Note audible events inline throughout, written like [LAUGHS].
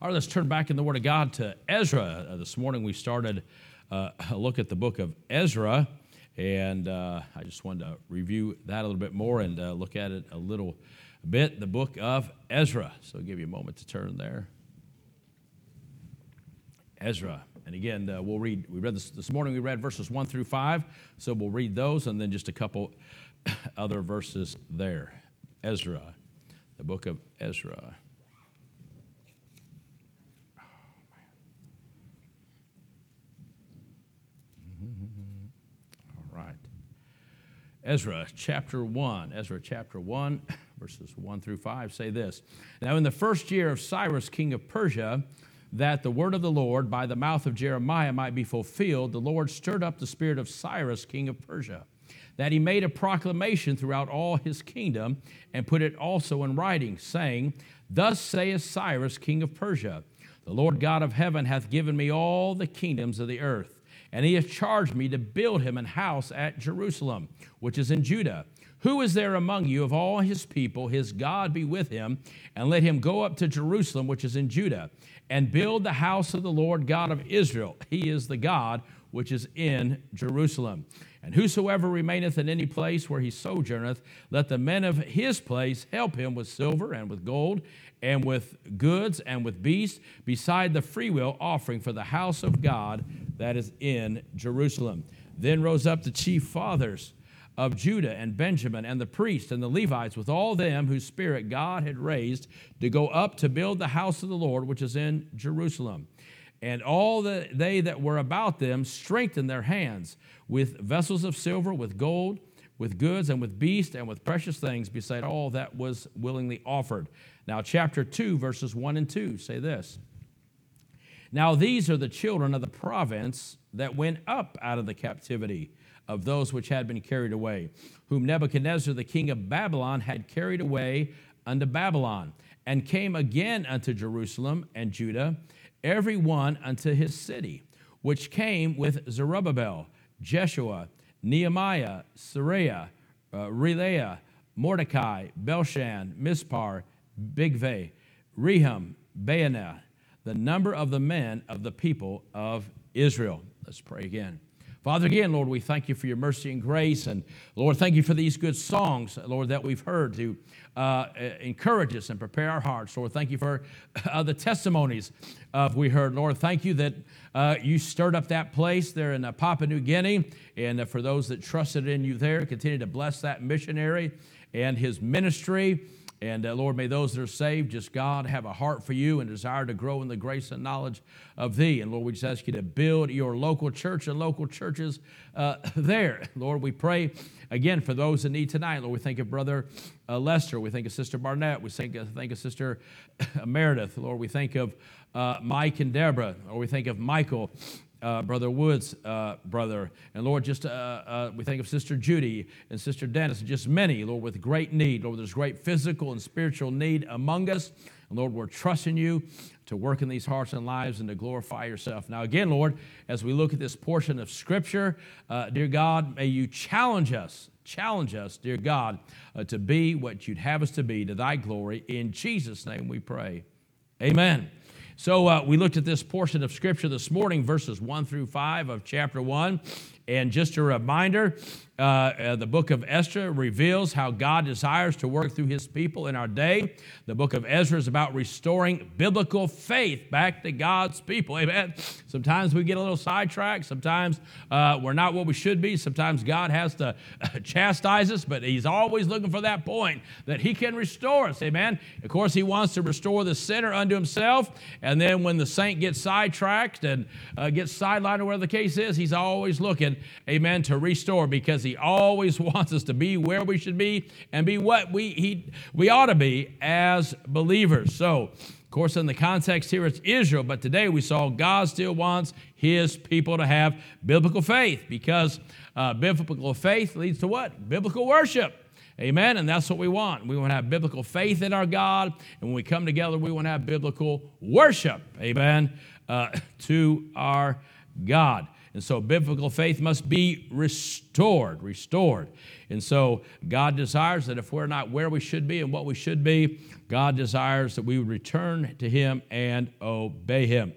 All right, let's turn back in the Word of God to Ezra. Uh, this morning we started uh, [LAUGHS] a look at the book of Ezra, and uh, I just wanted to review that a little bit more and uh, look at it a little bit. The book of Ezra. So I'll give you a moment to turn there. Ezra. And again, uh, we'll read, we read this this morning, we read verses 1 through 5. So we'll read those and then just a couple [LAUGHS] other verses there. Ezra, the book of Ezra. Ezra chapter 1. Ezra chapter 1, [LAUGHS] verses 1 through 5 say this Now, in the first year of Cyrus, king of Persia, that the word of the Lord by the mouth of Jeremiah might be fulfilled, the Lord stirred up the spirit of Cyrus, king of Persia, that he made a proclamation throughout all his kingdom and put it also in writing, saying, Thus saith Cyrus, king of Persia, The Lord God of heaven hath given me all the kingdoms of the earth and he has charged me to build him an house at Jerusalem, which is in Judah. Who is there among you of all his people? His God be with him, and let him go up to Jerusalem, which is in Judah, and build the house of the Lord God of Israel. [LAUGHS] He is the God which is in Jerusalem. And whosoever remaineth in any place where he sojourneth, let the men of his place help him with silver and with gold and with goods and with beasts, beside the freewill offering for the house of God that is in Jerusalem. Then rose up the chief fathers of Judah and Benjamin and the priests and the Levites with all them whose spirit God had raised to go up to build the house of the Lord which is in Jerusalem. And all the, they that were about them strengthened their hands with vessels of silver, with gold, with goods, and with beasts, and with precious things, beside all that was willingly offered. Now, chapter 2, verses 1 and 2 say this Now, these are the children of the province that went up out of the captivity of those which had been carried away, whom Nebuchadnezzar the king of Babylon had carried away unto Babylon, and came again unto Jerusalem and Judah every one unto his city, which came with Zerubbabel, Jeshua, Nehemiah, Seraiah, uh, Mordecai, Bilshan, Mizpar, Bigvai, Rehum, Baanah, the number of the men of the people of Israel. Let's pray again. Father, again, Lord, we thank you for your mercy and grace. And Lord, thank you for these good songs, Lord, that we've heard to uh, encourage us and prepare our hearts. Lord, thank you for [LAUGHS] uh, the testimonies of we heard. Lord, thank you that uh, you stirred up that place there in uh, Papua New Guinea. And uh, for those that trusted in you there, continue to bless that missionary and his ministry. And uh, Lord, may those that are saved, just God, have a heart for you and desire to grow in the grace and knowledge of Thee. And Lord, we just ask you to build your local church and local churches uh, [LAUGHS] there. Lord, we pray again for those in need tonight. Lord, we think of Brother uh, Lester. We think of Sister Barnett. We think, think of Sister [LAUGHS] Meredith. Lord, we think of uh, Mike and Deborah. Or we think of Michael uh, Brother Woods' uh, brother. And Lord, just uh, uh, we think of Sister Judy and Sister Dennis, and just many, Lord, with great need. Lord, there's great physical and spiritual need among us. And Lord, we're trusting you to work in these hearts and lives and to glorify yourself. Now, again, Lord, as we look at this portion of Scripture, uh, dear God, may you challenge us. Challenge us, dear God, uh, to be what you'd have us to be to thy glory. In Jesus' name we pray. Amen. So uh, we looked at this portion of Scripture this morning, verses 1 through 5 of chapter 1. And just a reminder uh, uh, the book of Esther reveals how God desires to work through his people in our day. The book of Ezra is about restoring biblical faith back to God's people. Amen. Sometimes we get a little sidetracked. Sometimes uh, we're not what we should be. Sometimes God has to [LAUGHS] chastise us, but he's always looking for that point that he can restore us. Amen. Of course, he wants to restore the sinner unto himself. And then when the saint gets sidetracked and uh, gets sidelined or whatever the case is, he's always looking, amen, to restore because he always [LAUGHS] wants us to be where we should be and be what we, he, we ought to be as believers. So, of course, in the context here, it's Israel, but today we saw God still wants his people to have biblical faith because uh, biblical faith leads to what? Biblical worship. Amen. And that's what we want. We want to have biblical faith in our God. And when we come together, we want to have biblical worship. Amen. Uh, [LAUGHS] to our God. And so biblical faith must be restored, restored. And so God desires that if we're not where we should be and what we should be, God desires that we would return to Him and obey Him.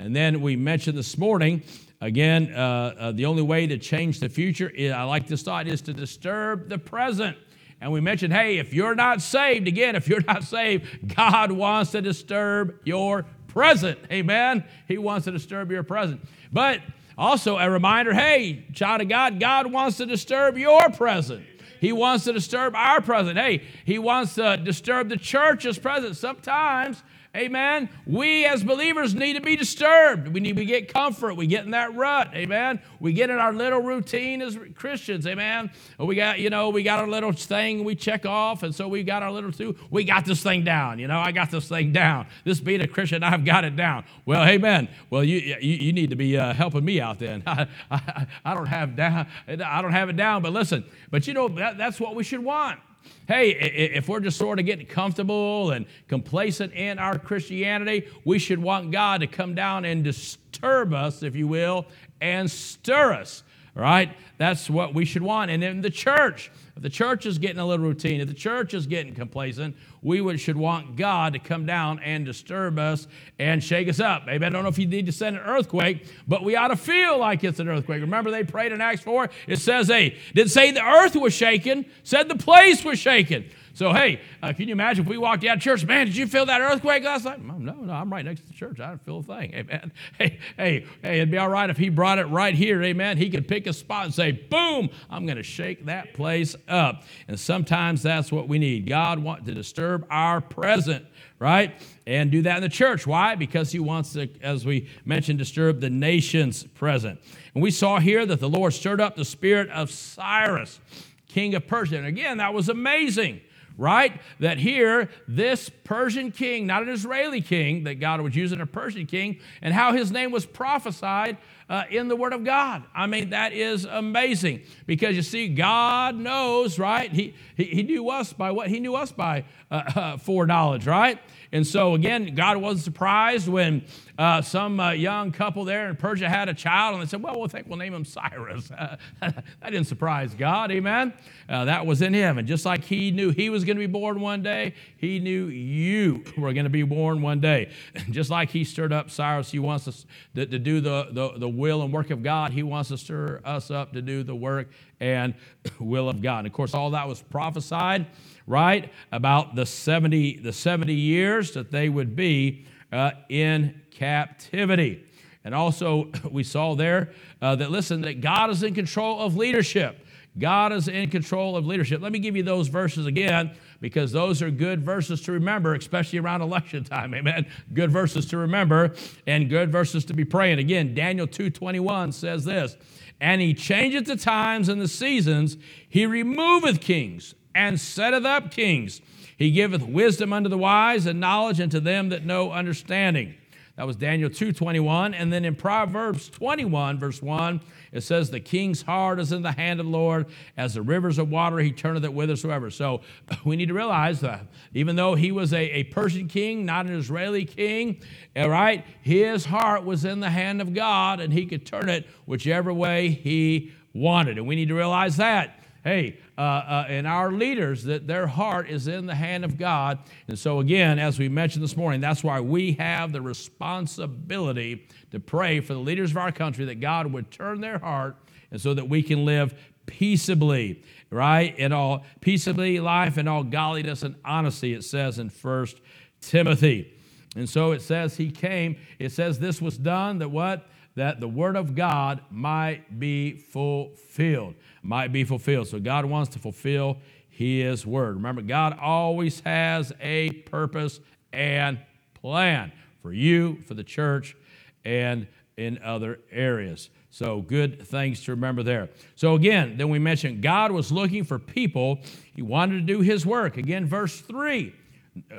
And then we mentioned this morning, again, uh, uh, the only way to change the future, is, I like this thought, is to disturb the present. And we mentioned, hey, if you're not saved, again, if you're not saved, God wants to disturb your present. Amen? He wants to disturb your present. But also a reminder hey, child of God, God wants to disturb your present. He wants to disturb our present. Hey, He wants to disturb the church's present. Sometimes Amen. We as believers need to be disturbed. We need to get comfort. We get in that rut. Amen. We get in our little routine as Christians. Amen. We got, you know, we got our little thing we check off. And so we got our little two. We got this thing down. You know, I got this thing down. This being a Christian, I've got it down. Well, amen. Well, you, you, you need to be uh, helping me out then. [LAUGHS] I, I, I, don't have down, I don't have it down. But listen, but you know, that, that's what we should want hey, if we're just sort of getting comfortable and complacent in our Christianity, we should want God to come down and disturb us, if you will, and stir us, right? That's what we should want. And in the church, if the church is getting a little routine, if the church is getting complacent, we would, should want God to come down and disturb us and shake us up. Maybe I don't know if you need to send an earthquake, but we ought to feel like it's an earthquake. Remember they prayed in Acts 4? It says, hey, didn't say the earth was shaken, said the place was shaken. So, hey, uh, can you imagine if we walked out of church, man, did you feel that earthquake last night? No, no, I'm right next to the church. I didn't feel a thing. [LAUGHS] Hey, hey, hey, it'd be all right if he brought it right here. Amen. He could pick a spot and say, boom, I'm going to shake that place up. And sometimes that's what we need. God wants to disturb our present, right? And do that in the church. Why? Because he wants to, as we mentioned, disturb the nation's present. And we saw here that the Lord stirred up the spirit of Cyrus, king of Persia. And again, that was amazing right? That here, this Persian king, not an Israeli king, that God was using a Persian king, and how his name was prophesied uh, in the Word of God. I mean, that is amazing because you see, God knows, right? He, he, he knew us by what? He knew us by uh, uh, [LAUGHS] foreknowledge, right? And so, again, God wasn't surprised when uh, some uh, young couple there in Persia had a child and they said, Well, we'll think we'll name him Cyrus. [LAUGHS] that didn't surprise God, amen? Uh, that was in him. And just like he knew he was going to be born one day, he knew you [LAUGHS] were going to be born one day. [LAUGHS] just like he stirred up Cyrus, he wants us to, to do the, the, the will and work of God. He wants to stir us up to do the work and [COUGHS] will of God. And of course, all that was prophesied right? About the 70, the 70 years that they would be uh, in captivity. And also, [LAUGHS] we saw there uh, that, listen, that God is in control of leadership. God is in control of leadership. Let me give you those verses again because those are good verses to remember, especially around election time. Amen. Good verses to remember and good verses to be praying. Again, Daniel 2:21 says this, and he changeth the times and the seasons, he removeth kings and setteth up kings. He giveth wisdom unto the wise and knowledge unto them that know understanding. That was Daniel 2:21. And then in Proverbs 21, verse 1, it says, The king's heart is in the hand of the Lord, as the rivers of water he turneth it whithersoever. So [LAUGHS] we need to realize that even though he was a, a Persian king, not an Israeli king, all right, his heart was in the hand of God, and he could turn it whichever way he wanted. And we need to realize that hey, uh, uh, and our leaders, that their heart is in the hand of God. And so, again, as we mentioned this morning, that's why we have the responsibility to pray for the leaders of our country that God would turn their heart and so that we can live peaceably, right? In all peaceably life and all godliness and honesty, it says in First Timothy. And so it says he came, it says this was done that what? That the word of God might be fulfilled might be fulfilled. So God wants to fulfill His word. Remember, God always has a purpose and plan for you, for the church, and in other areas. So, good things to remember there. So, again, then we mentioned God was looking for people. He wanted to do His work. Again, verse 3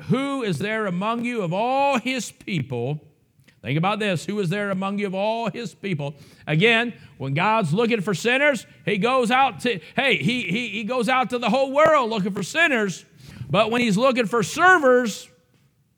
Who is there among you of all His people? Think about this who is there among you of all his people? Again, when God's looking for sinners, he goes out to, hey, he, he, he goes out to the whole world looking for sinners. But when he's looking for servers,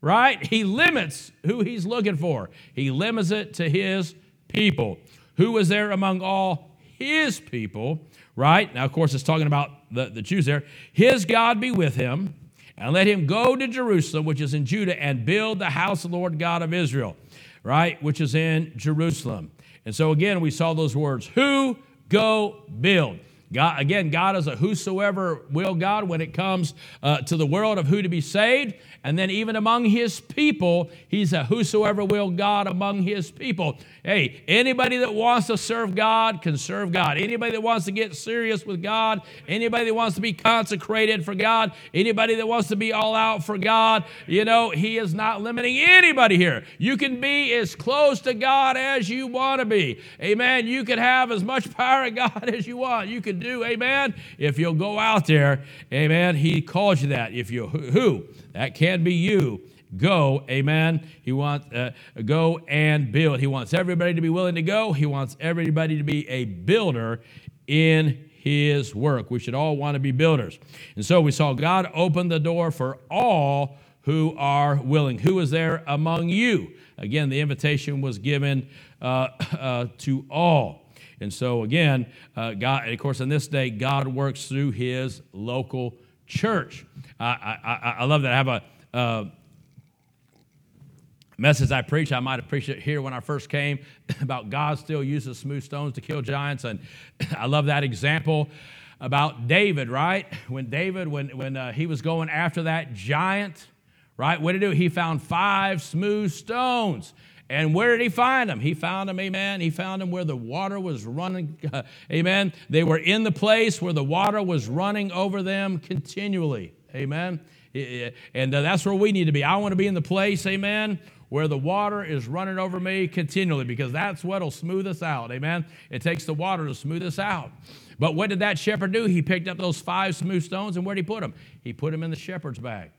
right, he limits who he's looking for. He limits it to his people. Who is there among all his people? Right? Now, of course, it's talking about the, the Jews there. His God be with him, and let him go to Jerusalem, which is in Judah, and build the house of the Lord God of Israel, right? Which is in Jerusalem. And so again, we saw those words who, go, build. God, again, God is a whosoever will God when it comes uh, to the world of who to be saved. And then even among his people, he's a whosoever will God among his people. Hey, anybody that wants to serve God can serve God. Anybody that wants to get serious with God, anybody that wants to be consecrated for God, anybody that wants to be all out for God, you know, He is not limiting anybody here. You can be as close to God as you want to be. Amen. You can have as much power of God [LAUGHS] as you want. You can do, amen, if you'll go out there. Amen. He calls you that. If you, who? That can be you go amen he wants uh, go and build he wants everybody to be willing to go he wants everybody to be a builder in his work we should all want to be builders and so we saw god open the door for all who are willing who is there among you again the invitation was given uh, [LAUGHS] uh, to all and so again uh, god of course in this day god works through his local church i, I, I love that i have a uh, message I preach. I might have preached it here when I first came [COUGHS] about God still uses smooth stones to kill giants. And [COUGHS] I love that example about David, right? When David, when, when uh, he was going after that giant, right? What did he do? He found five smooth stones. And where did he find them? He found them, amen. He found them where the water was running, [LAUGHS] amen. They were in the place where the water was running over them continually, amen. And uh, that's where we need to be. I want to be in the place, amen, where the water is running over me continually because that's what'll smooth us out. Amen. It takes the water to smooth us out. But what did that shepherd do? He picked up those five smooth stones and where did he put them? He put them in the shepherd's bag.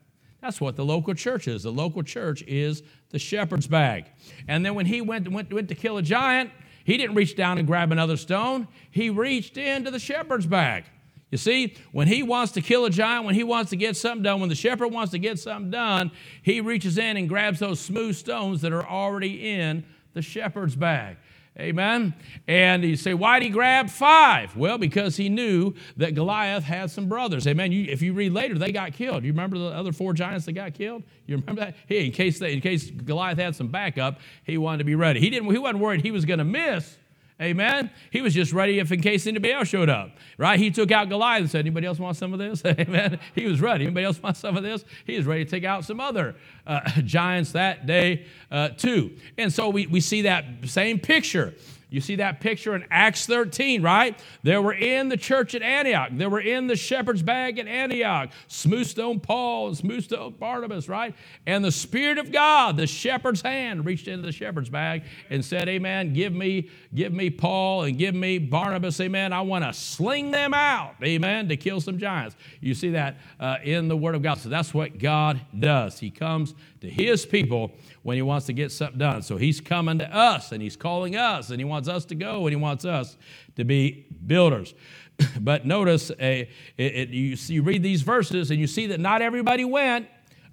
That's what the local church is. The local church is the shepherd's bag. And then when he went, went, went to kill a giant, he didn't reach down and grab another stone. He reached into the shepherd's bag. You see, when he wants to kill a giant, when he wants to get something done, when the shepherd wants to get something done, he reaches in and grabs those smooth stones that are already in the shepherd's bag. Amen. And you say, why did he grab five? Well, because he knew that Goliath had some brothers. Amen. You, if you read later, they got killed. You remember the other four giants that got killed? You remember that? Hey, in case they, in case Goliath had some backup, he wanted to be ready. He didn't. He wasn't worried he was going to miss. Amen. He was just ready if in case anybody else showed up. Right? He took out Goliath and said, Anybody else want some of this? [LAUGHS] Amen. He was ready. Anybody else want some of this? He was ready to take out some other uh, [LAUGHS] giants that day, uh, too. And so we, we see that same picture. You see that picture in Acts 13, right? They were in the church at Antioch. They were in the shepherd's bag at Antioch. Smooth stone Paul and smooth stone Barnabas, right? And the Spirit of God, the shepherd's hand, reached into the shepherd's bag and said, Amen, give me, give me Paul and give me Barnabas, amen. I want to sling them out, amen, to kill some giants. You see that uh, in the Word of God. So that's what God does. He comes to his people when he wants to get something done. So he's coming to us and he's calling us and he wants us to go and he wants us to be builders. [COUGHS] but notice, uh, it, it, you, see, you read these verses and you see that not everybody went.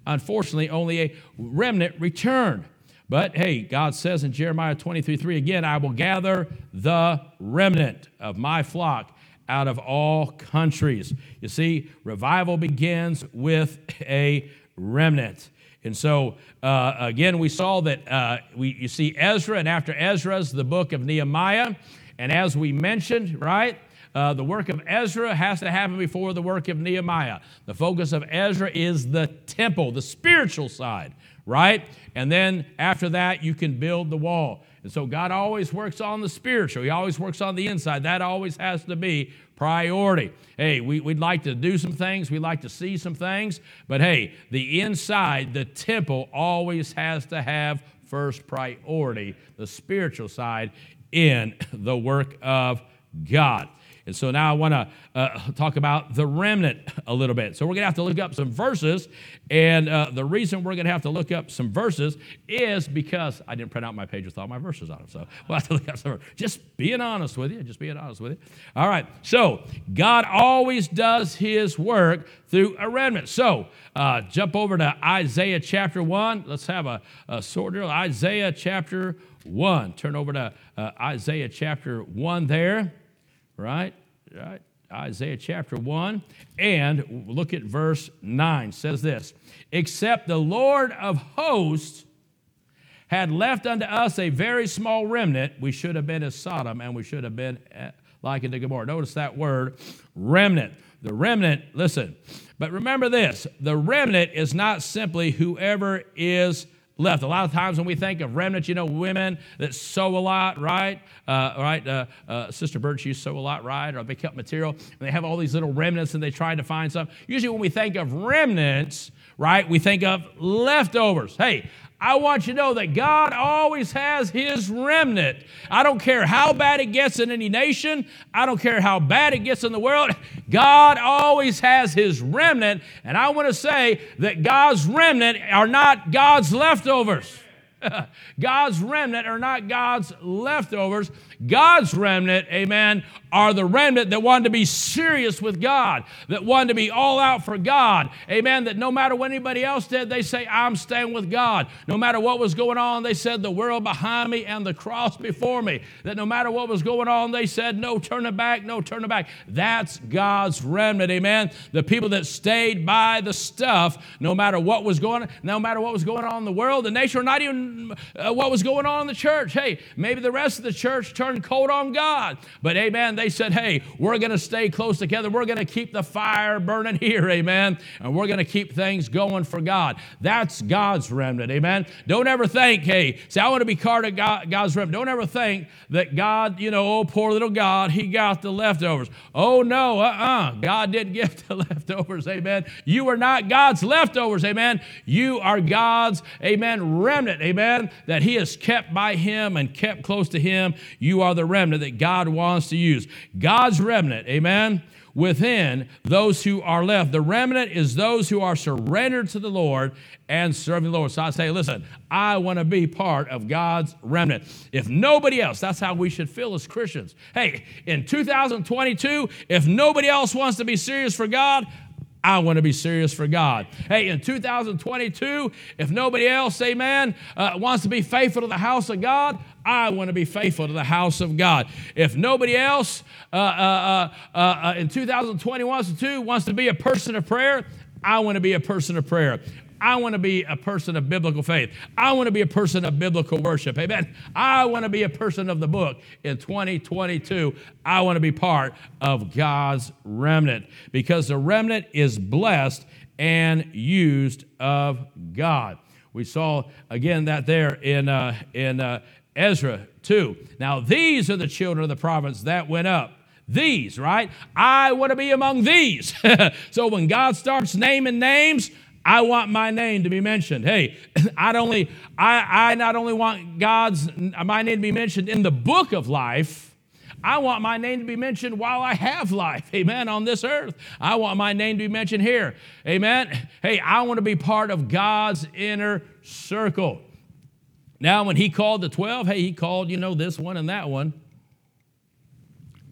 Unfortunately, only a remnant returned. But hey, God says in Jeremiah 23 3 again, I will gather the remnant of my flock out of all countries. You see, revival begins with a remnant. And so, uh, again, we saw that uh, we, you see Ezra, and after Ezra's the book of Nehemiah. And as we mentioned, right, uh, the work of Ezra has to happen before the work of Nehemiah. The focus of Ezra is the temple, the spiritual side, right? And then after that, you can build the wall. And so God always works on the spiritual, He always works on the inside. That always has to be priority. Hey, we, would like to do some things, we'd like to see some things, but hey, the inside, the temple, always has to have first priority, the spiritual side in the work of God. And so now I want to uh, talk about the remnant a little bit. So we're going to have to look up some verses. And uh, the reason we're going to have to look up some verses is because I didn't print out my page with all my verses on them. So [LAUGHS] we'll have to look up some. Just being honest with you. Just being honest with you. All right. So God always does his work through a remnant. So uh, jump over to Isaiah chapter 1. Let's have a, a sword drill. Isaiah chapter 1. Turn over to uh, Isaiah chapter 1 there right? Right? Isaiah chapter 1 and look at verse 9 says this except the Lord of hosts had left unto us a very small remnant we should have been as Sodom and we should have been uh, like unto Gomorrah notice that word remnant the remnant listen but remember this the remnant is not simply whoever is left. A lot of times when we think of remnants, you know, women that sew a lot, right? Uh, right? Uh, uh, Sister Birch used sew a lot, right? Or they cut material and they have all these little remnants and they try to find some. Usually when we think of remnants, right, we think of leftovers. Hey, I want you to know that God always has his remnant. I don't care how bad it gets in any nation, I don't care how bad it gets in the world. [LAUGHS] God always has his remnant. And I want to say that God's remnant are not God's leftovers. [LAUGHS] God's remnant are not God's leftovers. God's remnant, amen, are the remnant that wanted to be serious with God, that wanted to be all out for God. Amen. That no matter what anybody else did, they say, I'm staying with God. No matter what was going on, they said, the world behind me and the cross before me. That no matter what was going on, they said, no turning back, no turning back. That's God's remnant. Amen. The people that stayed by the stuff, no matter what was going on, no matter what was going on in the world, the nation, or not even uh, what was going on in the church. Hey, maybe the rest of the church turned cold on God. But amen, they said, hey, we're going to stay close together. We're going to keep the fire burning here, amen. And we're going to keep things going for God. That's God's remnant, amen. Don't ever think, hey, say, I want to be part of God, God's remnant. Don't ever think that God, you know, oh, poor little God, he got the leftovers. Oh, no, uh uh-uh. uh God didn't [LAUGHS] get the leftovers, amen. You are not God's leftovers, amen. You are God's, amen, remnant, amen, that he has kept by him and kept close to him. You are the remnant that God wants to use. God's remnant, amen, within those who are left. The remnant is those who are surrendered to the Lord and serving the Lord. So I say, listen, I want to be part of God's remnant. If nobody else, that's how we should feel as Christians. Hey, in 2022, if nobody else wants to be serious for God, I want to be serious for God. Hey, in 2022, if nobody else, amen, uh, wants to be faithful to the house of God, I want to be faithful to the house of God. If nobody else uh, uh, uh, uh in 2021 wants to be a person of prayer, I want to be a person of prayer. I want to be a person of biblical faith. I want to be a person of biblical worship. Amen. I want to be a person of the book in 2022. I want to be part of God's remnant because the remnant is blessed and used of God. We saw again that there in, uh, in uh, Ezra 2. Now, these are the children of the province that went up. These, right? I want to be among these. [LAUGHS] so when God starts naming names, I want my name to be mentioned. Hey, [CLEARS THROAT] I only I, I not only want God's my name to be mentioned in the book of life. I want my name to be mentioned while I have life, [LAUGHS] amen, on this earth. I want my name to be mentioned here, amen. Hey, I want to be part of God's inner circle. Now, when he called the 12, hey, he called, you know, this one and that one.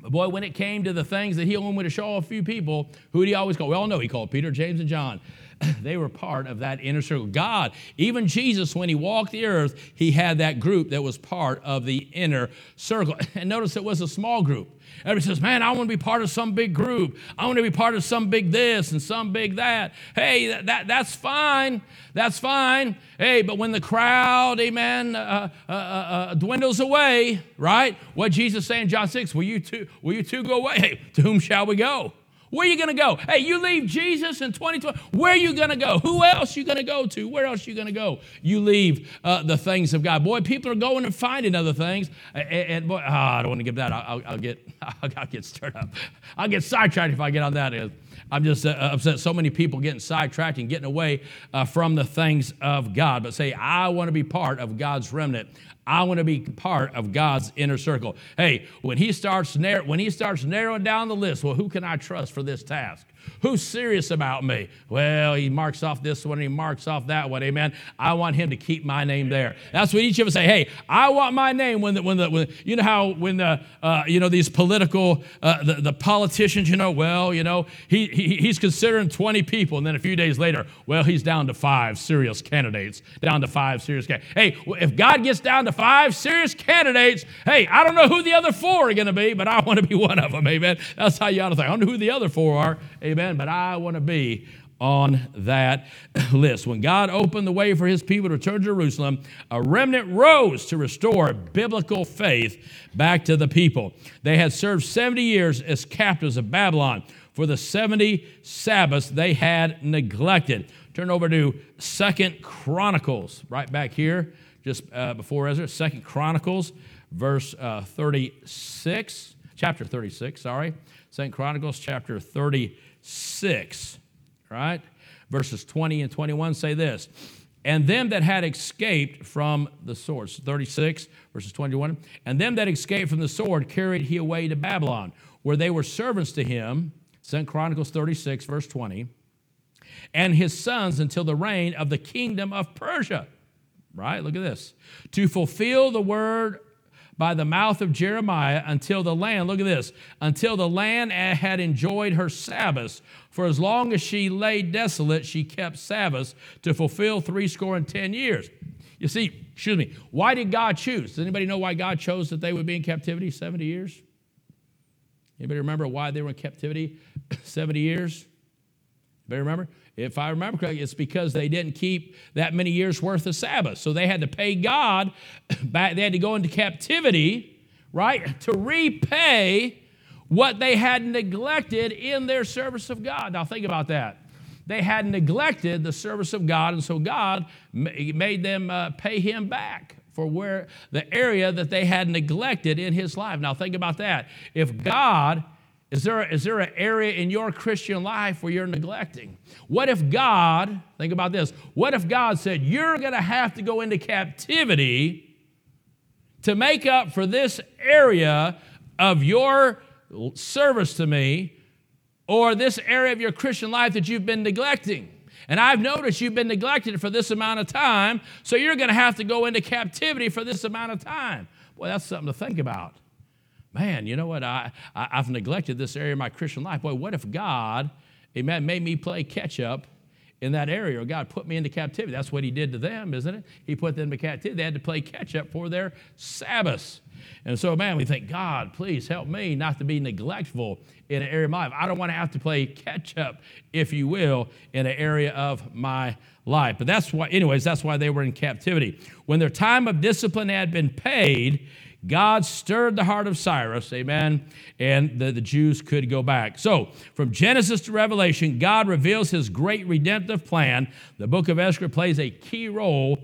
But boy, when it came to the things that he wanted to show a few people, who did he always call? We all know he called Peter, James, and John. [COUGHS] they were part of that inner circle. God, even Jesus, when he walked the earth, he had that group that was part of the inner circle. [COUGHS] And notice it was a small group. Everybody says, Man, I want to be part of some big group. I want to be part of some big this and some big that. Hey, that, that that's fine. That's fine. Hey, but when the crowd, amen, uh, uh, uh, uh dwindles away, right? What Jesus say in John 6, will you two, will you two go away? Hey, to whom shall we go? Where are you going to go? Hey, you leave Jesus in 2020. Where are you going to go? Who else you going to go to? Where else you going to go? You leave uh, the things of God. Boy, people are going and finding other things. And, and boy, oh, I don't want to give that. I'll, I'll, get I'll, [LAUGHS] I'll, get stirred up. I'll get sidetracked if I get on that. I'm just uh, upset. So many people getting sidetracked and getting away uh, from the things of God. But say, I want to be part of God's remnant. I want to be part of God's inner circle. Hey, when he starts narrow, when he starts narrowing down the list, well, who can I trust for this task? Who's serious about me? Well, he marks off this one, he marks off that one. Amen. I want him to keep my name there. That's what each of us say. Hey, I want my name when the when the when, you know how when the uh, you know these political uh, the, the politicians, you know, well, you know, he, he he's considering 20 people, and then a few days later, well, he's down to five serious candidates. Down to five serious candidates. Hey, if God gets down to five serious candidates, hey, I don't know who the other four are going to be, but I want to be one of them. Amen. That's how you ought to think. I don't know who the other four are. Amen. But I want to be on that [COUGHS] list. When God opened the way for his people to return to Jerusalem, a remnant rose to restore biblical faith back to the people. They had served 70 years as captives of Babylon for the 70 Sabbaths they had neglected. Turn over to Second Chronicles, right back here, just uh, before Ezra. Second Chronicles, verse uh, 36, chapter 36, sorry. Second Chronicles, chapter 36. 6, right? Verses 20 and 21 say this and them that had escaped from the sword. 36, verses 21. And them that escaped from the sword carried he away to Babylon, where they were servants to him. Second Chronicles 36, verse 20. And his sons until the reign of the kingdom of Persia. Right? Look at this. To fulfill the word by the mouth of Jeremiah until the land, look at this, until the land had enjoyed her Sabbaths. For as long as she lay desolate, she kept Sabbaths to fulfill threescore and ten years. You see, excuse me, why did God choose? Does anybody know why God chose that they would be in captivity 70 years? Anybody remember why they were in captivity [CLEARS THROAT] 70 years? Anybody remember? If I remember correctly, it's because they didn't keep that many years worth of Sabbath. So they had to pay God [COUGHS] back, they had to go into captivity, right, to repay what they had neglected in their service of God. Now think about that. They had neglected the service of God, and so God made them uh, pay him back for where the area that they had neglected in his life. Now think about that. If God is there, is there an area in your Christian life where you're neglecting? What if God, think about this, what if God said, You're going to have to go into captivity to make up for this area of your service to me or this area of your Christian life that you've been neglecting? And I've noticed you've been neglected for this amount of time, so you're going to have to go into captivity for this amount of time. Boy, that's something to think about man, you know what? I, I, have neglected this area of my Christian life. Boy, what if God, amen, made me play catch up in that area, or God put me into captivity? That's what He did to them, isn't it? He put them in captivity. They had to play catch up for their Sabbaths. And so, man, we think, God, please help me not to be neglectful in an area of my life. I don't want to have to play catch up, if you will, in an area of my life. But that's why, anyways, that's why they were in captivity. When their time of discipline had been paid, God stirred the heart of Cyrus, amen, and the, the Jews could go back. So, from Genesis to Revelation, God reveals his great redemptive plan. The book of Ezra plays a key role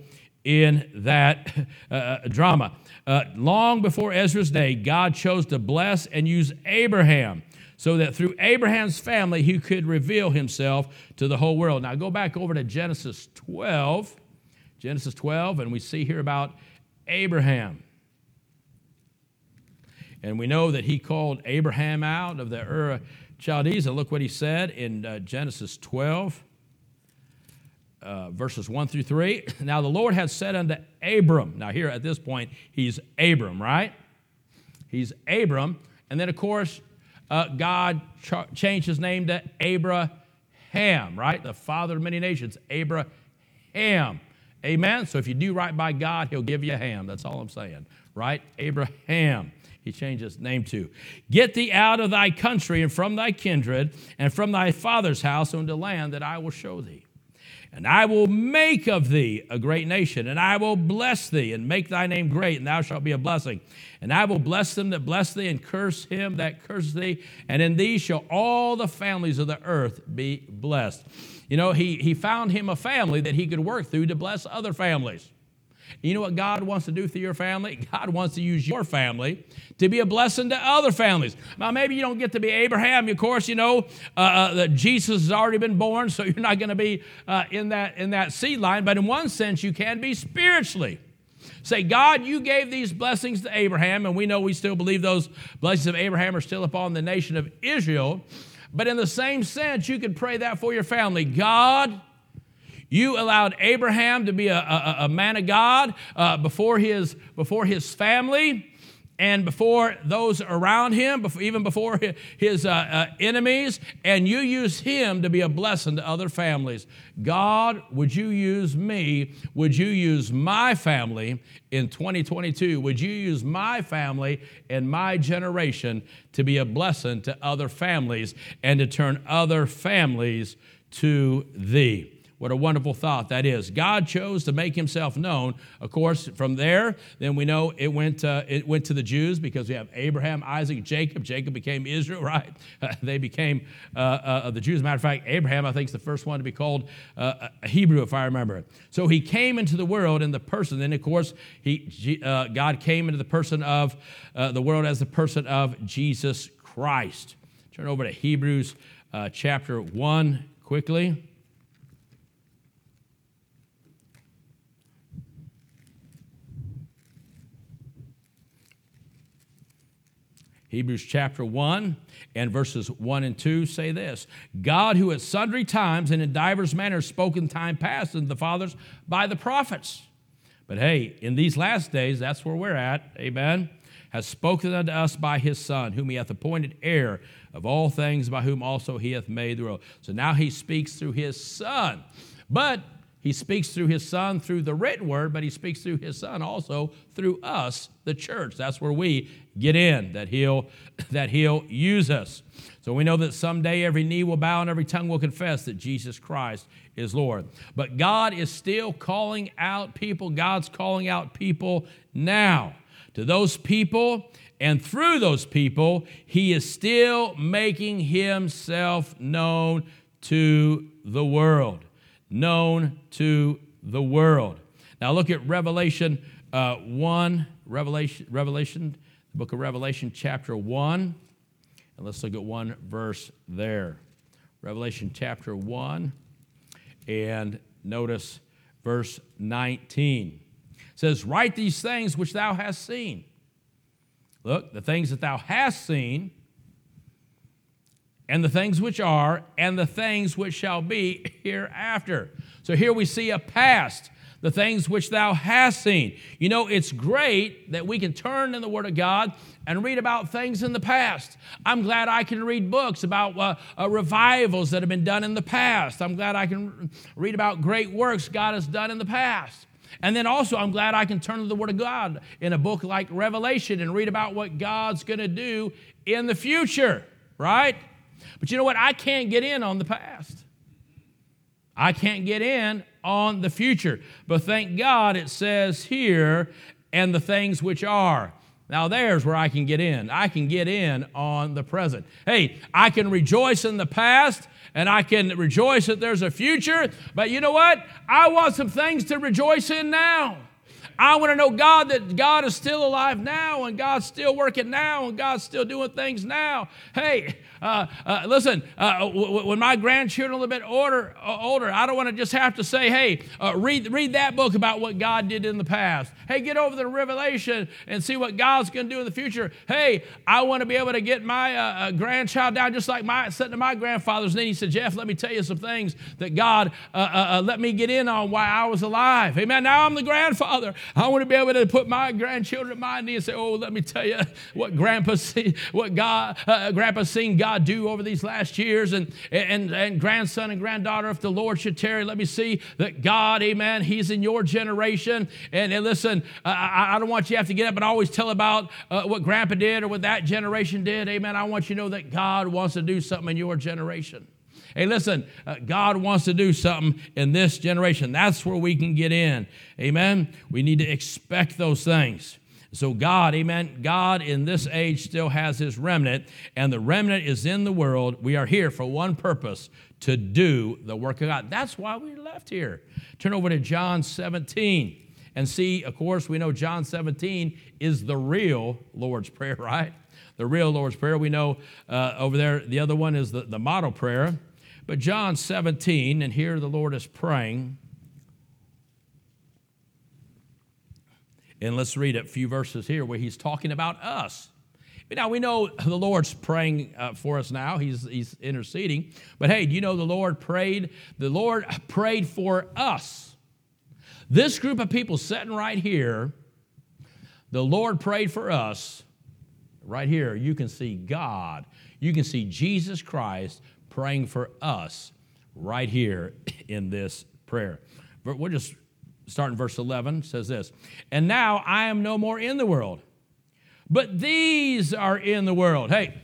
in that [LAUGHS] uh, uh, drama. Uh, long before Ezra's day, God chose to bless and use Abraham so that through Abraham's family, he could reveal himself to the whole world. Now, go back over to Genesis 12. Genesis 12, and we see here about Abraham. And we know that he called Abraham out of the Ur Chaldees. And look what he said in uh, Genesis 12, uh, verses 1 through 3. [CLEARS THROAT] Now the Lord had said unto Abram, now here at this point, he's Abram, right? He's Abram. And then, of course, uh, God ch- changed his name to Abraham, right? The father of many nations, Abraham. Amen? So if you do right by God, he'll give you a ham. That's all I'm saying, right? Abraham he changed his name to. Get thee out of thy country and from thy kindred and from thy father's house unto land that I will show thee. And I will make of thee a great nation, and I will bless thee and make thy name great, and thou shalt be a blessing. And I will bless them that bless thee, and curse him that curses thee, and in thee shall all the families of the earth be blessed. You know, he, he found him a family that he could work through to bless other families. You know what God wants to do through your family? [LAUGHS] God wants to use your family to be a blessing to other families. Now, maybe you don't get to be Abraham. Of course, you know uh, uh, that Jesus has already been born, so [LAUGHS] you're not going to be uh, in that in that seed line. But in one sense, you can be spiritually. Say, God, you gave these blessings to Abraham, and we know we still believe those blessings of Abraham are still upon the nation of Israel. But in the same sense, you could pray that for your family. God, you allowed Abraham to be a, a, a man of God uh, before, his, before his family and before those around him, before, even before his uh, uh, enemies, and you use him to be a blessing to other families. God, would you use me? Would you use my family in 2022? Would you use my family and my generation to be a blessing to other families and to turn other families to thee? What a wonderful thought that is. God chose to make himself known. Of course, from there, then we know it went, uh, it went to the Jews because we have Abraham, Isaac, Jacob. Jacob became Israel, [LAUGHS] right? they became uh, uh, the Jews. matter of fact, Abraham, I think, is the first one to be called uh, a Hebrew, if I remember. It. So he came into the world in the person. Then, of course, he, uh, God came into the person of the world as the person of Jesus Christ. Turn over to Hebrews chapter 1 quickly. Hebrews chapter 1 and verses 1 and 2 say this God, who at sundry times and in divers manners spoke in time past unto the fathers by the prophets. But hey, in these last days, that's where we're at, amen, has spoken unto us by his Son, whom he hath appointed heir of all things, by whom also he hath made the world. So now he speaks through his Son. But he speaks through his son through the written word, but he speaks through his son also through us, the church. That's where we get in, that he'll, [COUGHS] that he'll use us. So we know that someday every knee will bow and every tongue will confess that Jesus Christ is Lord. But God is still calling out people. God's calling out people now. To those people, and through those people, he is still making himself known to the world known to the world. Now look at Revelation uh, 1, Revelation, Revelation, the book of Revelation, chapter 1. And let's look at one verse there. Revelation chapter 1, and notice verse 19. It says, Write these things which thou hast seen. Look, the things that thou hast seen, and the things which are, and the things which shall be hereafter. So here we see a past, the things which thou hast seen. You know, it's great that we can turn in the Word of God and read about things in the past. I'm glad I can read books about uh, uh, revivals that have been done in the past. I'm glad I can read about great works God has done in the past. And then also, I'm glad I can turn to the Word of God in a book like Revelation and read about what God's going to do in the future, right? But you know what? I can't get in on the past. I can't get in on the future. But thank God it says here, and the things which are. Now, there's where I can get in. I can get in on the present. Hey, I can rejoice in the past and I can rejoice that there's a future, but you know what? I want some things to rejoice in now. I want to know God that God is still alive now and God's still working now and God's still doing things now. Hey, uh, uh, listen, uh, w- when my grandchildren are a little bit older, uh, older I don't want to just have to say, hey, uh, read, read that book about what God did in the past. Hey, get over the Revelation and see what God's going to do in the future. Hey, I want to be able to get my uh, grandchild down just like my, sitting to my grandfather's knee. He said, Jeff, let me tell you some things that God let me get in on while I was alive. Amen. Now I'm the grandfather. I want to be able to put my grandchildren at my knee and say, oh, let me tell you what Grandpa see, what God, Grandpa's seen God do over these last years and, and, and grandson and granddaughter, if the Lord should tarry, let me see that God, amen, He's in your generation. And, and listen, I, I, don't want you to have to get up and always tell about uh, what grandpa did or what that generation did. Amen. I want you to know that God wants to do something in your generation. Hey, listen, uh, God wants to do something in this generation. That's where we can get in. Amen. We need to expect those things. So, God, amen, God in this age still has his remnant, and the remnant is in the world. We are here for one purpose to do the work of God. That's why we left here. Turn over to John 17 and see, of course, we know John 17 is the real Lord's Prayer, [LAUGHS] right? The real Lord's Prayer. We know uh, over there, the other one is the, the model prayer. But John 17, and here the Lord is praying. And let's read a few verses here where he's talking about us. Now, we know the Lord's praying uh, for us now. He's, he's interceding. But hey, do you know the Lord prayed? The Lord prayed for us. This group of people sitting right here, the Lord prayed for us. Right here, you can see God. You can see Jesus Christ praying for us right here in this prayer. We'll just start in verse 11. says this And now I am no more in the world but these are in the world. Hey,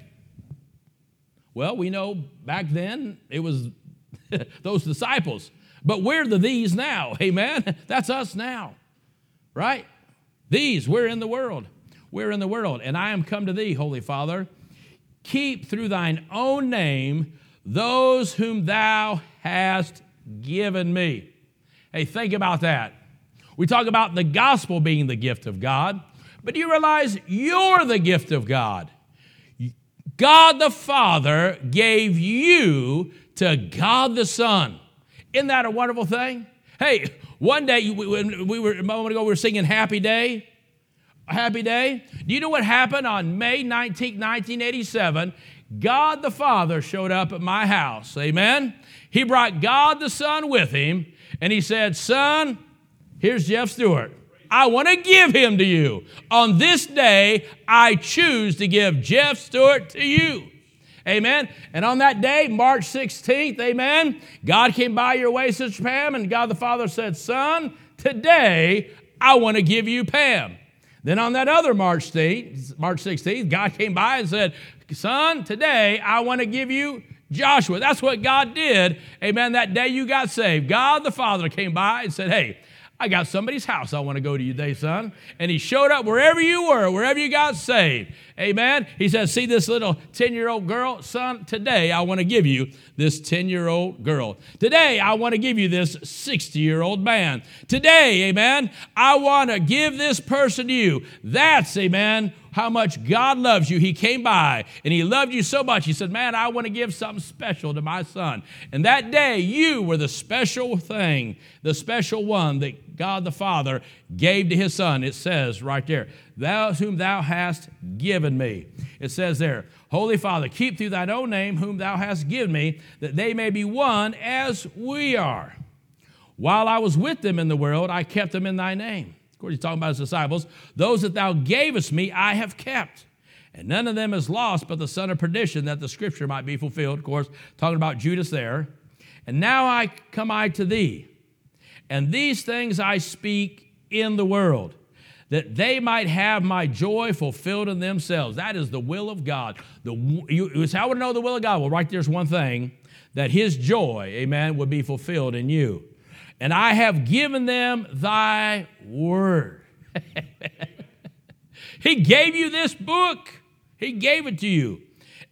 well, we know back then it was [LAUGHS] those disciples, but we're the these now. Amen. [LAUGHS] That's us now, right? These, we're in the world. We're in the world. And I am come to thee, Holy Father. Keep through thine own name those whom thou hast given me. Hey, think about that. We talk about the gospel being the gift of God. But do you realize you're the gift of God. God the Father gave you to God the Son. Isn't that a wonderful thing? Hey, one day when we were a moment ago we were singing Happy Day. Happy Day. Do you know what happened on May 19, 1987? God the Father showed up at my house. Amen. He brought God the Son with him, and he said, Son, here's Jeff Stewart. I want to give him to you. On this day, I choose to give Jeff Stewart to you. Amen. And on that day, March 16th, amen, God came by your way, Sister Pam, and God the Father said, Son, today I want to give you Pam. Then on that other March 16th, March 16th, God came by and said, Son, today I want to give you Joshua. That's what God did. Amen. That day you got saved. God the Father came by and said, Hey, I got somebody's house I want to go to today, son. And he showed up wherever you were, wherever you got saved. Amen. He says, See this little 10 year old girl? Son, today I want to give you this 10 year old girl. Today I want to give you this 60 year old man. Today, amen, I want to give this person to you. That's, amen, how much God loves you. He came by and He loved you so much. He said, Man, I want to give something special to my son. And that day, you were the special thing, the special one that God the Father gave to His Son. It says right there, Thou whom Thou hast given me. It says there, Holy Father, keep through Thine own name whom Thou hast given me, that they may be one as we are. While I was with them in the world, I kept them in Thy name Of course, he's talking about his disciples. Those that thou gavest me, I have kept. And none of them is lost but the son of perdition, that the scripture might be fulfilled. Of course, talking about Judas there. And now I come I to thee. And these things I speak in the world, that they might have my joy fulfilled in themselves. That is the will of God. The, you, you say, I want know the will of God. Well, right there's one thing that his joy, amen, would be fulfilled in you and I have given them thy word. [LAUGHS] he gave you this book, He gave it to you.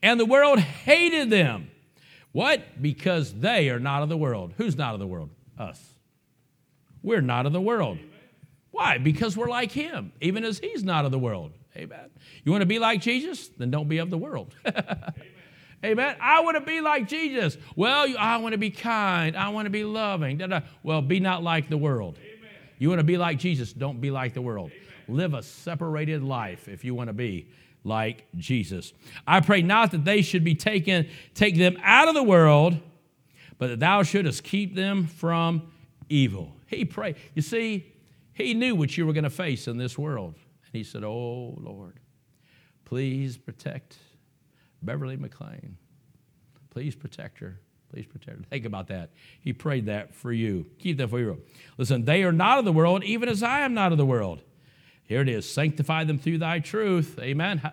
And the world hated them. What? Because they are not of the world. Who's not of the world? Us. We're not of the world. Why? Because we're like Him, even as He's not of the world. Amen. You want to be like Jesus? Then don't be of the world. [LAUGHS] Amen. I want to be like Jesus. Well, I want to be kind. I want to be loving. Da-da. Well, be not like the world. Amen. You want to be like Jesus. Don't be like the world. Amen. Live a separated life if you want to be like Jesus. I pray not that they should be taken, take them out of the world, but that thou shouldest keep them from evil. He prayed. You see, he knew what you were going to face in this world. And he said, Oh, Lord, please protect Beverly McLean. Please protect her. Please protect her. Think about that. He prayed that for you. Keep that for you. Listen, they are not of the world, even as I am not of the world. Here it is sanctify them through thy truth. Amen. Amen.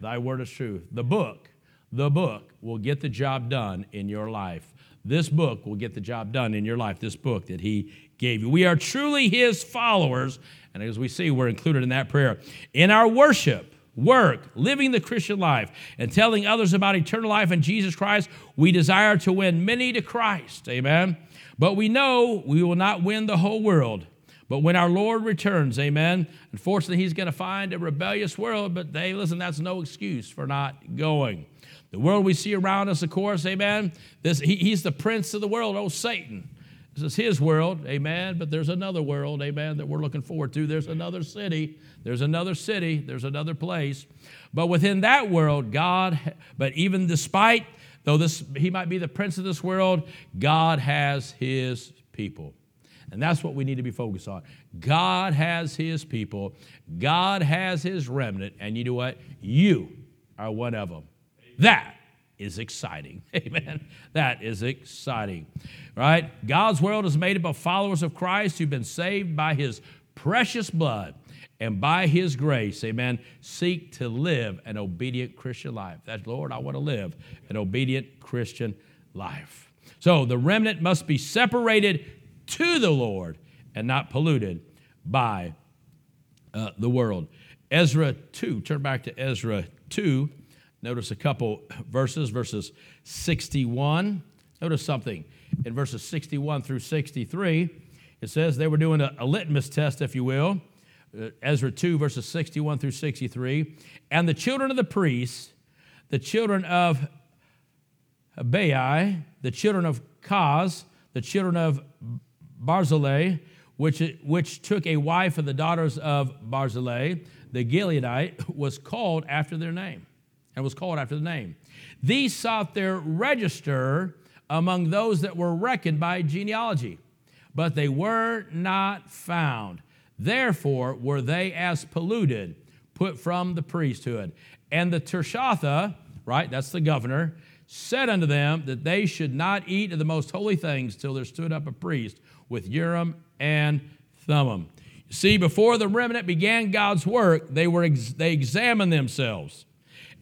Thy word is truth. The book, the book will get the job done in your life. This book will get the job done in your life. This book that he gave you. We are truly his followers. And as we see, we're included in that prayer. In our worship, work, living the Christian life, and telling others about eternal life in Jesus Christ, we desire to win many to Christ. Amen. But we know we will not win the whole world, But when our Lord returns, amen, unfortunately, he's going to find a rebellious world, but they, listen, that's no excuse for not going. The world we see around us, of course, amen, this, he, he's the prince of the world, oh, Satan. This is his world, amen, but there's another world, amen, that we're looking forward to. There's another city, there's another city, there's another place. But within that world, God, but even despite, though this he might be the prince of this world, God has his people. And that's what we need to be focused on. God has his people, God has his remnant, and you know what? You are one of them. That is exciting. [LAUGHS] Amen. That is exciting. Right? God's world is made up of followers of Christ who've been saved by his precious blood and by his grace, amen, seek to live an obedient Christian life. That's, Lord, I want to live an obedient Christian life. So the remnant must be separated to the Lord and not polluted by uh, the world. Ezra 2, turn back to Ezra 2. Notice a couple verses, verses 61. Notice something in verses 61 through 63. It says they were doing a, a litmus test, if you will. Uh, Ezra 2, verses 61 through 63. And the children of the priests, the children of Bai, the children of Koz, the children of Barzillai, which, which took a wife of the daughters of Barzillai, the Gileadite, was called after their name, and was called after the name. These sought their register among those that were reckoned by genealogy, but they were not found. Therefore were they as polluted, put from the priesthood. And the Tirshatha, right, that's the governor, said unto them that they should not eat of the most holy things till there stood up a priest with Urim and Thummim. See, before the remnant began God's work, they, were ex- they examined themselves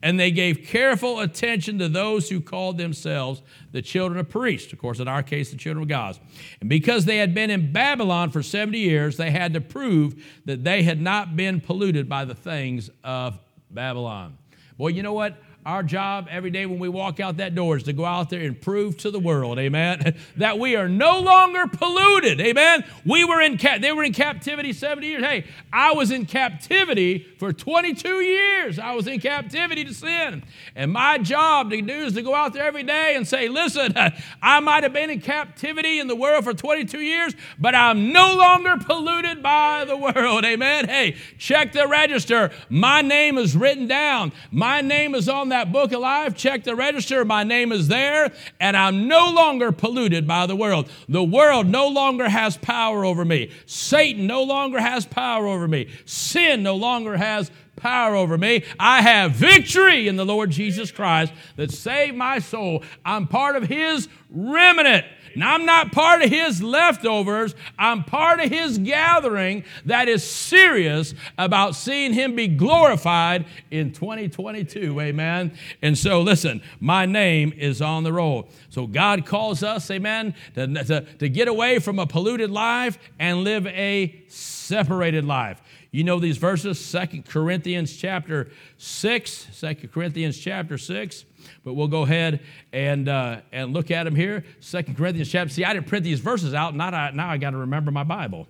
and they gave careful attention to those who called themselves the children of priests. Of course, in our case, the children of God. And because they had been in Babylon for 70 years, they had to prove that they had not been polluted by the things of Babylon. Well, you know what? Our job every day when we walk out that door is to go out there and prove to the world, amen, [LAUGHS] that we are no longer polluted, amen. We were in they were in captivity 70 years. Hey, I was in captivity for 22 years. I was in captivity to sin. And my job to do is to go out there every day and say, listen, [LAUGHS] I might have been in captivity in the world for 22 years, but I'm no longer polluted by the world, amen. Hey, check the register. My name is written down. My name is on that book of life, check the register. My name is there, and I'm no longer polluted by the world. The world no longer has power over me. Satan no longer has power over me. Sin no longer has power over me. I have victory in the Lord Jesus Christ that saved my soul. I'm part of his remnant. Now, I'm not part of his leftovers. I'm part of his gathering that is serious about seeing him be glorified in 2022. Amen. And so, listen, my name is on the roll. So, God calls us, amen, to, to, to get away from a polluted life and live a separated life. You know these verses, Second Corinthians chapter 6, 2 Corinthians chapter 6. But we'll go ahead and, uh, and look at them here. Second Corinthians chapter. See, I didn't print these verses out. Now I, now I got to remember my Bible.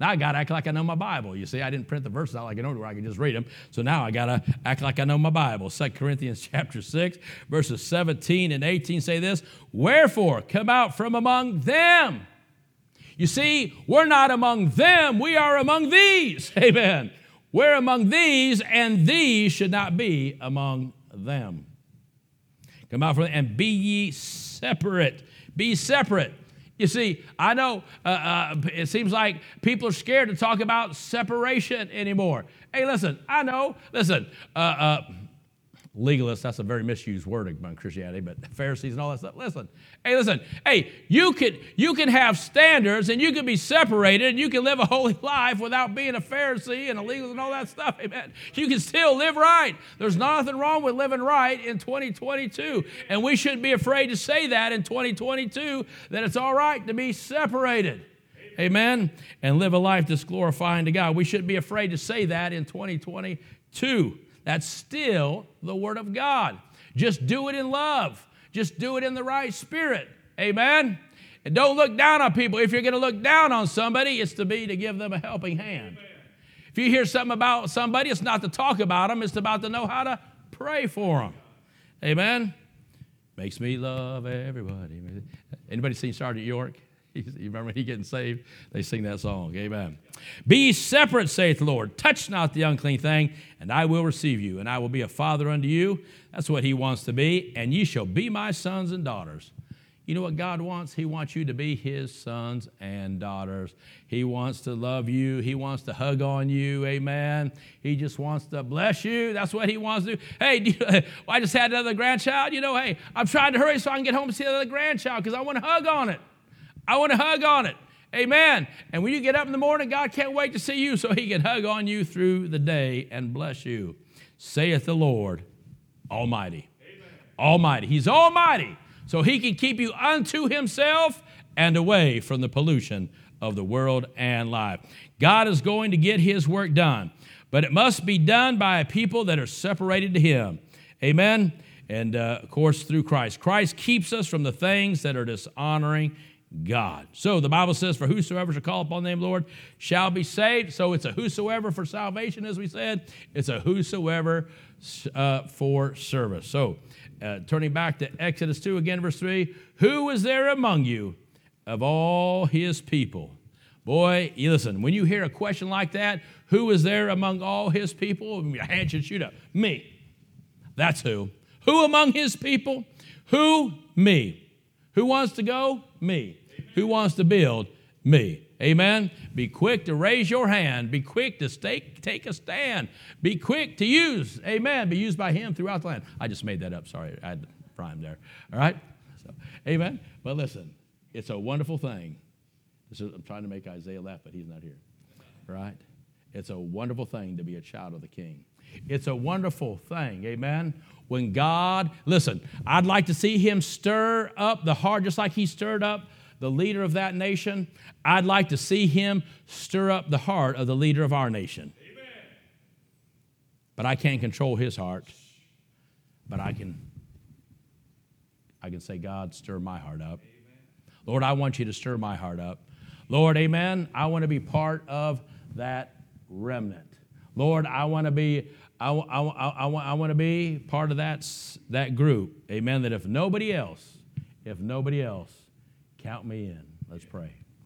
Now I got to act like I know my Bible. You see, I didn't print the verses out like I know where I can just read them. So now I got to act like I know my Bible. Second Corinthians [LAUGHS] chapter 6, verses 17 and 18 say this Wherefore, come out from among them. You see, we're not among them, we are among these. [LAUGHS] Amen. We're among these, and these should not be among them. Come out from and be ye separate. Be separate. You see, I know uh, uh, it seems like people are scared to talk about separation anymore. Hey, listen, I know. Listen, uh, uh legalists, that's a very misused word among Christianity, but [LAUGHS] Pharisees and all that stuff. Listen, hey, listen, hey, you could you can have standards and you can be separated and you can live a holy [LAUGHS] life without being a Pharisee and a legalist and all that stuff. [LAUGHS] Amen. You can still live right. There's nothing wrong with living right in 2022. And we shouldn't be afraid to say that in 2022, that it's all right to be separated. Amen. And live a life that's glorifying to God. We shouldn't be afraid to say that in 2022. That's still the Word of God. Just do it in love. Just do it in the right spirit. Amen? And don't look down on people. If you're going to look down on somebody, it's to be to give them a helping hand. If you hear something about somebody, it's not to talk about them, it's about to know how to pray for them. Amen. Makes me love everybody. Anybody seen Sergeant York? [LAUGHS] You remember he getting saved? They sing that song. Amen. Be separate, saith the Lord. Touch not the unclean thing, and I will receive you, and I will be a father unto you. That's what he wants to be. And ye shall be my sons and daughters. You know what God wants? He wants you to be His sons and daughters. He wants to love you. He wants to hug on you. Amen. He just wants to bless you. That's what He wants to do. Hey, do you, well, [LAUGHS] I just had another grandchild. You know, hey, I'm trying to hurry so I can get home and see another grandchild because I want to hug on it. I want to hug on it. Amen. And when you get up in the morning, God can't wait to see you so He can hug on you through the day and bless you. Saith the Lord Almighty. Amen. Almighty. He's Almighty so he can keep you unto himself and away from the pollution of the world and life. God is going to get his work done, but it must be done by a people that are separated to him. Amen. And uh, of course, through Christ. Christ keeps us from the things that are dishonoring God. So the Bible says, For whosoever shall call upon the name of the Lord shall be saved. So it's a whosoever for salvation, as we said. It's a whosoever uh, for service. So uh, turning back to Exodus 2 again, verse 3 Who was there among you of all his people? Boy, listen, when you hear a question like that, who was there among all his people? Your hand should shoot up. Me. That's who. Who among his people? Who? Me. Who wants to go? Me. Who wants to build? Me. Amen. Be quick to raise your hand. Be quick to stay, take a stand. Be quick to use. Amen. Be used by Him throughout the land. I just made that up. Sorry, I had rhyme there. All right. So, amen. But listen, it's a wonderful thing. Is, I'm trying to make Isaiah laugh, but he's not here. Right? It's a wonderful thing to be a child of the King. It's a wonderful thing. Amen. When God, listen, I'd like to see Him stir up the heart, just like He stirred up the leader of that nation, I'd like to see him stir up the heart of the leader of our nation. Amen. But I can't control his heart. But I can I can say, God, stir my heart up. Lord, I want you to stir my heart up. Lord, amen. I want to be part of that remnant. Lord, I want to be I, I, I, I, want to be part of that, that group. Amen. That if nobody else, if nobody else Count me in. Let's pray.